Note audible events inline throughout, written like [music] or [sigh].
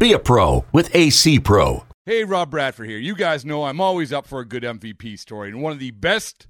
Be a pro with AC Pro. Hey, Rob Bradford here. You guys know I'm always up for a good MVP story, and one of the best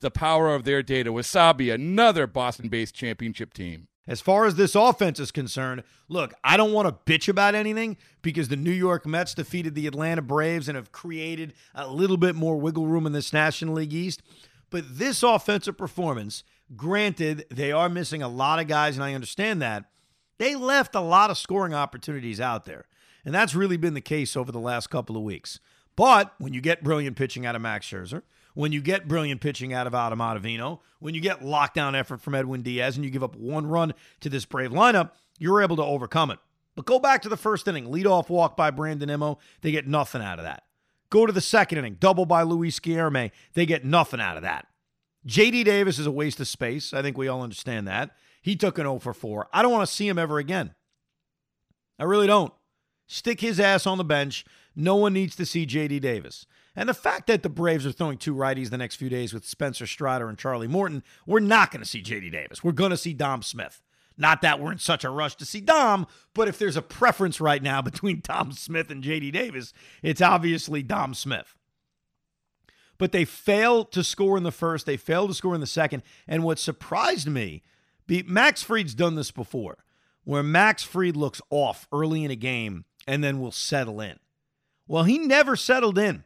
the power of their data. Wasabi, another Boston based championship team. As far as this offense is concerned, look, I don't want to bitch about anything because the New York Mets defeated the Atlanta Braves and have created a little bit more wiggle room in this National League East. But this offensive performance, granted, they are missing a lot of guys, and I understand that. They left a lot of scoring opportunities out there. And that's really been the case over the last couple of weeks. But when you get brilliant pitching out of Max Scherzer, when you get brilliant pitching out of Adam Ottavino, when you get lockdown effort from Edwin Diaz, and you give up one run to this Brave lineup, you're able to overcome it. But go back to the first inning, leadoff walk by Brandon Nimmo, they get nothing out of that. Go to the second inning, double by Luis Guillorme, they get nothing out of that. JD Davis is a waste of space. I think we all understand that. He took an 0 for 4. I don't want to see him ever again. I really don't. Stick his ass on the bench. No one needs to see JD Davis. And the fact that the Braves are throwing two righties the next few days with Spencer Strider and Charlie Morton, we're not going to see JD Davis. We're going to see Dom Smith. Not that we're in such a rush to see Dom, but if there's a preference right now [laughs] between Dom Smith and JD Davis, it's obviously Dom Smith. But they failed to score in the first, they failed to score in the second. And what surprised me, Max Fried's done this before, where Max Fried looks off early in a game and then will settle in. Well, he never settled in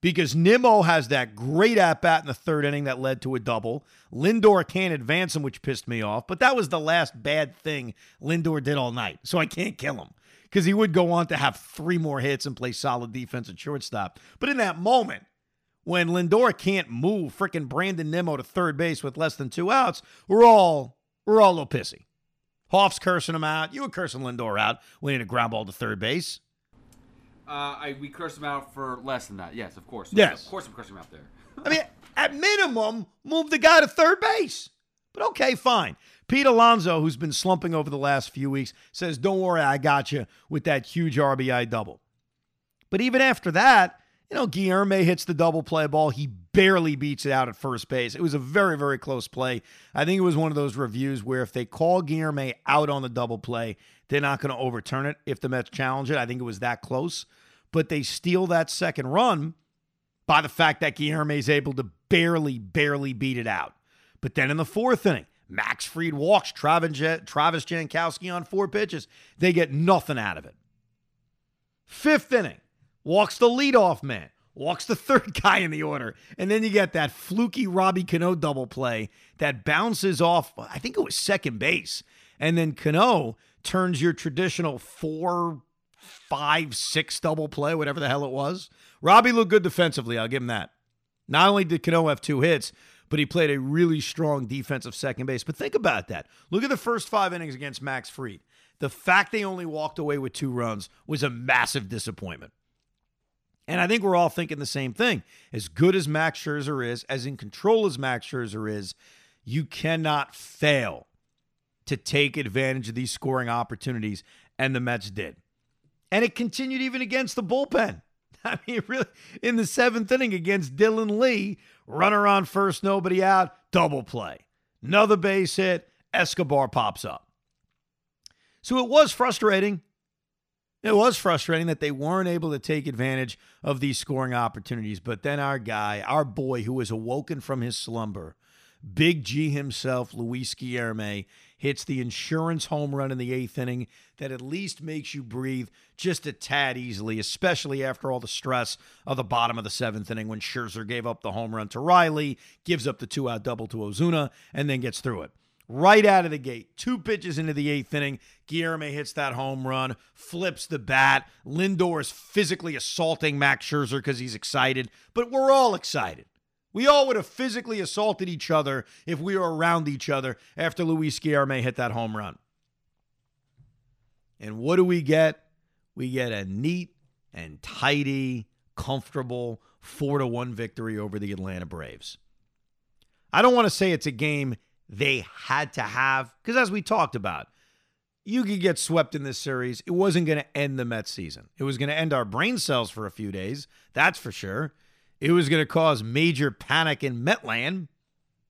because Nimmo has that great at bat in the third inning that led to a double. Lindor can't advance him, which pissed me off, but that was the last bad thing Lindor did all night. So I can't kill him because he would go on to have three more hits and play solid defense at shortstop. But in that moment, when Lindor can't move freaking Brandon Nimmo to third base with less than two outs, we're all we're all a little pissy. Hoff's cursing him out. You were cursing Lindor out when he had a ground ball to third base. Uh, I, we cursed him out for less than that. Yes, of course. Yes. Of course I'm cursing him out there. I mean, at minimum, move the guy to third base. But okay, fine. Pete Alonso, who's been slumping over the last few weeks, says, Don't worry, I got you with that huge RBI double. But even after that, you know, Guillorme hits the double play ball. He barely beats it out at first base. It was a very, very close play. I think it was one of those reviews where if they call Guillorme out on the double play, they're not going to overturn it if the Mets challenge it. I think it was that close but they steal that second run by the fact that Guillorme is able to barely, barely beat it out. But then in the fourth inning, Max Fried walks Travis Jankowski on four pitches. They get nothing out of it. Fifth inning, walks the leadoff man, walks the [laughs] third guy in the order. And then you get that fluky Robbie Cano double play that bounces off, I think it was second base. And then Cano turns your traditional four five, six double play, whatever the hell it was. Robbie looked good defensively. I'll give him that. Not only did Cano have two hits, but he played a really strong defensive second base. But think about that. Look at the first five innings against Max Fried. The fact they only walked away with two runs was a massive disappointment. And I think we're all thinking the same thing. As good as Max Scherzer is, as in control as Max Scherzer is, you cannot fail to take advantage of these scoring opportunities. And the Mets did. And it continued even against the bullpen. [laughs] I mean, really, in the seventh inning against Dylan Lee, runner on first, nobody out, double play. Another base hit, Escobar pops up. So it was frustrating. It was frustrating that they weren't able to take advantage of these scoring opportunities. But then our guy, our boy who was awoken from his slumber, Big G himself, Luis Guillorme, hits the insurance home run in the eighth inning that at least makes you breathe just a tad easily, especially after all the stress of the bottom of the seventh inning when Scherzer gave up the home run to Riley, gives up the two out double to Ozuna, and then gets through it right out of the gate. Two pitches into the eighth inning, Guillorme hits that home run, flips the bat. Lindor is physically assaulting Max Scherzer because he's excited, but we're all excited. We all would have physically assaulted each other if we were around each other after Luis Guillorme hit that home run. And what do we get? We get a neat and tidy, comfortable 4 to 1 victory over the Atlanta Braves. I don't want to say it's a game they had to have because as we talked about, you could get swept in this series. It wasn't going to end the Mets season. It was going to end our brain cells for a few days. That's for sure. It was going to cause major panic in Metland.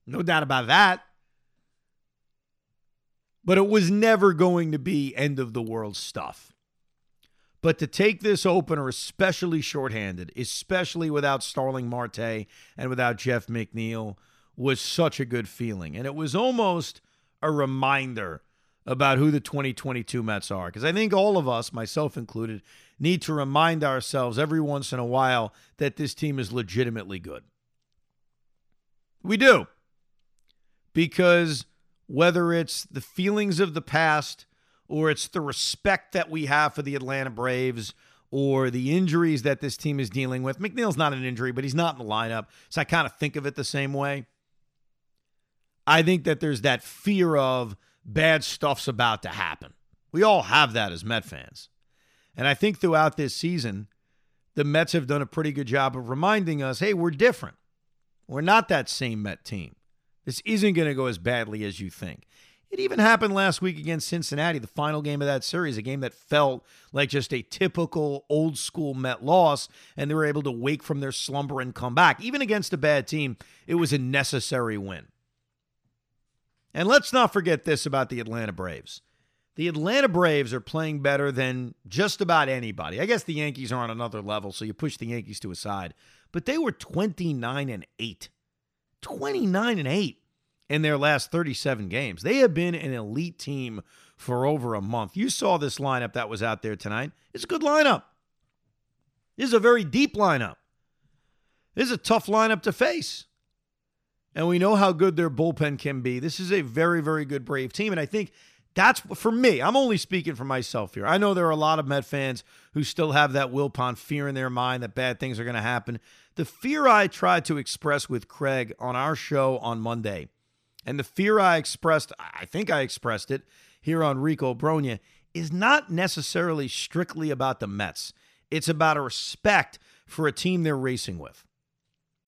No doubt about that. But it was never going to be end of the world stuff. But to take this opener, especially shorthanded, especially without Starling Marte and without Jeff McNeil, was such a good feeling. And it was almost a reminder about who the 2022 Mets are. Because I think all of us, myself included, need to remind ourselves every once in a while that this team is legitimately good. We do. Because whether it's the feelings of the past or it's the respect that we have for the Atlanta Braves or the injuries that this team is dealing with, McNeil's not an injury, but he's not in the lineup. So I kind of think of it the same way. I think that there's that fear of bad stuff's about to happen. We all have that as Met fans. And I think throughout this season, the Mets have done a pretty good job of reminding us hey, we're different. We're not that same Met team. This isn't going to go as badly as you think. It even happened last week against Cincinnati, the final game of that series, a game that felt like just a typical old school Met loss, and they were able to wake from their slumber and come back. Even against a bad team, it was a necessary win. And let's not forget this about the Atlanta Braves. The Atlanta Braves are playing better than just about anybody. I guess the Yankees are on another level, so you push the Yankees to a side. But they were 29 and 8. 29 and 8 in their last 37 games. They have been an elite team for over a month. You saw this lineup that was out there tonight. It's a good lineup. This is a very deep lineup. This is a tough lineup to face. And we know how good their bullpen can be. This is a very, very good Brave team. And I think that's for me. I'm only speaking for myself here. I know there are a lot of Met fans who still have that Wilpon fear in their mind that bad things are going to happen. The fear I tried to express with Craig on our show on Monday, and the fear I expressed, I think I expressed it here on Rico Brogna, is not necessarily strictly about the Mets. It's about a respect for a team they're racing with.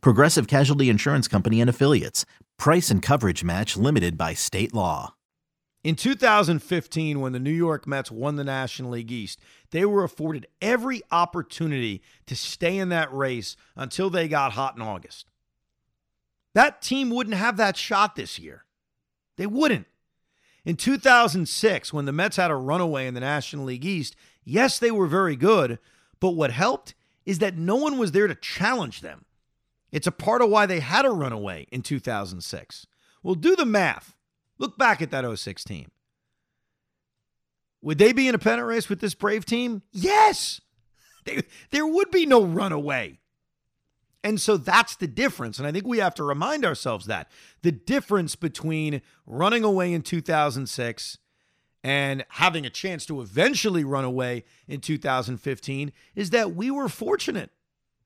Progressive Casualty Insurance Company and Affiliates. Price and coverage match limited by state law. In 2015, when the New York Mets won the National League East, they were afforded every opportunity to stay in that race until they got hot in August. That team wouldn't have that shot this year. They wouldn't. In 2006, when the Mets had a runaway in the National League East, yes, they were very good, but what helped is that no one was there to challenge them. It's a part of why they had a runaway in 2006. Well, do the math. Look back at that 06 team. Would they be in a pennant race with this Brave team? Yes. They, there would be no runaway. And so that's the difference. And I think we have to remind ourselves that the difference between running away in 2006 and having a chance to eventually run away in 2015 is that we were fortunate.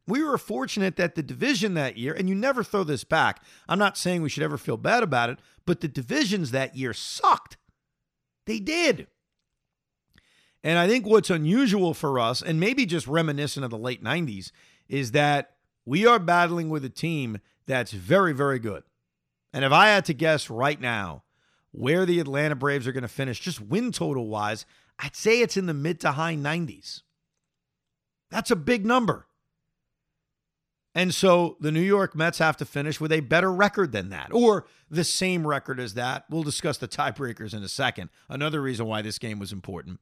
We were fortunate that the division that year, and you never throw this back. I'm not saying we should ever feel bad about it, but the divisions that year sucked. They did. And I think what's unusual for us, and maybe just reminiscent of the late 90s, is that we are battling with a team that's very, very good. And if I had to guess right now where the Atlanta Braves are going to finish, just win total wise, I'd say it's in the mid to high 90s. That's a big number. And so the New York Mets have to finish with a better record than that, or the same record as that. We'll discuss the tiebreakers in a second. Another reason why this game was important.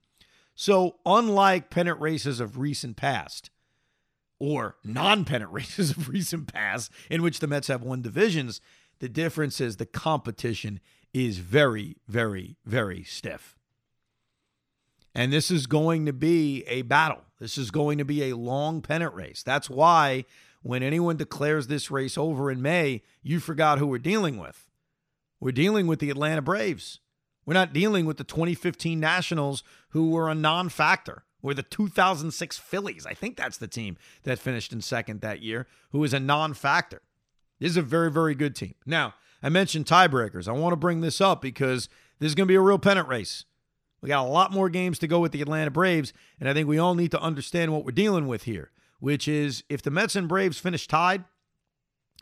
So, unlike pennant races of recent past, or non pennant [laughs] races of recent past, in which the Mets have won divisions, the difference is the competition is very, very, very stiff. And this is going to be a battle. This is going to be a long pennant race. That's why when anyone declares this race over in May, you forgot who we're dealing with. We're dealing with the Atlanta Braves. We're not dealing with the 2015 Nationals, who were a non factor, or the 2006 Phillies. I think that's the team that finished in second that year, who was a non factor. This is a very, very good team. Now, I mentioned tiebreakers. I want to bring this up because this is going to be a real pennant race. We got a lot more games to go with the Atlanta Braves, and I think we all need to understand what we're dealing with here which is if the Mets and Braves finish tied,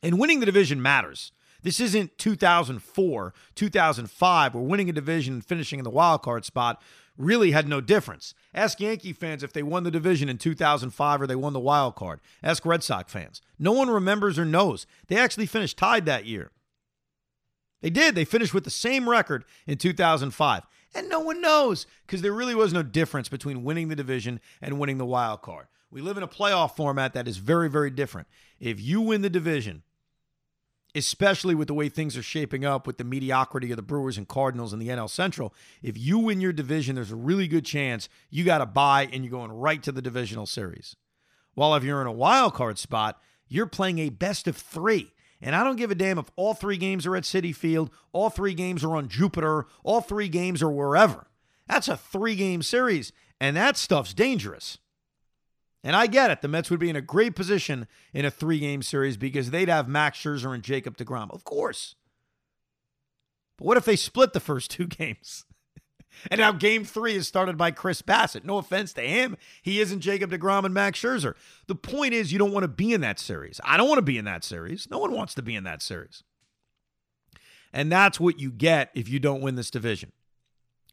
and winning the division matters. This isn't 2004, 2005, where winning a division and finishing in the wild card spot really had no difference. Ask Yankee fans if they won the division in 2005 or they won the wild card. Ask Red Sox fans. No one remembers or knows. They actually finished tied that year. They did. They finished with the same record in 2005. And no one knows because there really was no difference between winning the division and winning the wild card. We live in a playoff format that is very, very different. If you win the division, especially with the way things are shaping up with the mediocrity of the Brewers and Cardinals in the NL Central, if you win your division, there's a really good chance you got to bye and you're going right to the divisional series. While if you're in a wild card spot, you're playing a best of three. And I don't give a damn if all three games are at Citi Field, all three games are on Jupiter, all three games are wherever. That's a three game series, and that stuff's dangerous. And I get it. The Mets would be in a great position in a three game series because they'd have Max Scherzer and Jacob DeGrom. Of course. But what if they split the first [laughs] two games? and now game three is started by Chris Bassitt. No offense to him. He isn't Jacob DeGrom and Max Scherzer. The point is, you don't want to be in that series. I don't want to be in that series. No one wants to be in that series. And that's what you get if you don't win this division.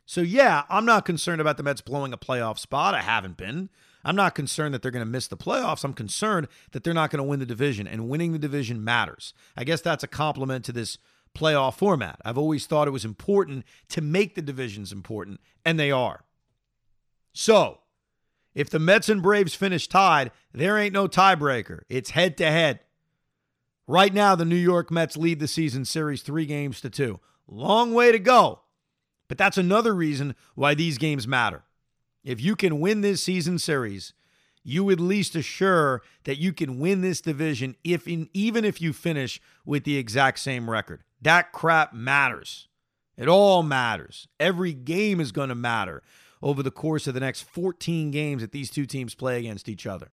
So, yeah, I'm not concerned about the Mets blowing a playoff spot. I haven't been. I'm not concerned that they're going to miss the playoffs. I'm concerned that they're not going to win the division, and winning the division matters. I guess that's a compliment to this playoff format. I've always thought it was important to make the divisions important, and they are. So, if the Mets and Braves finish tied, there ain't no tiebreaker. It's head to head. Right now, the New York Mets lead the season series three games to two. Long way to go. But that's another reason why these games matter. If you can win this season series, you at least assure that you can win this division if in, even if you finish with the exact same record. That crap matters. It all matters. Every game is going to matter over the course of the next 14 games that these two teams play against each other.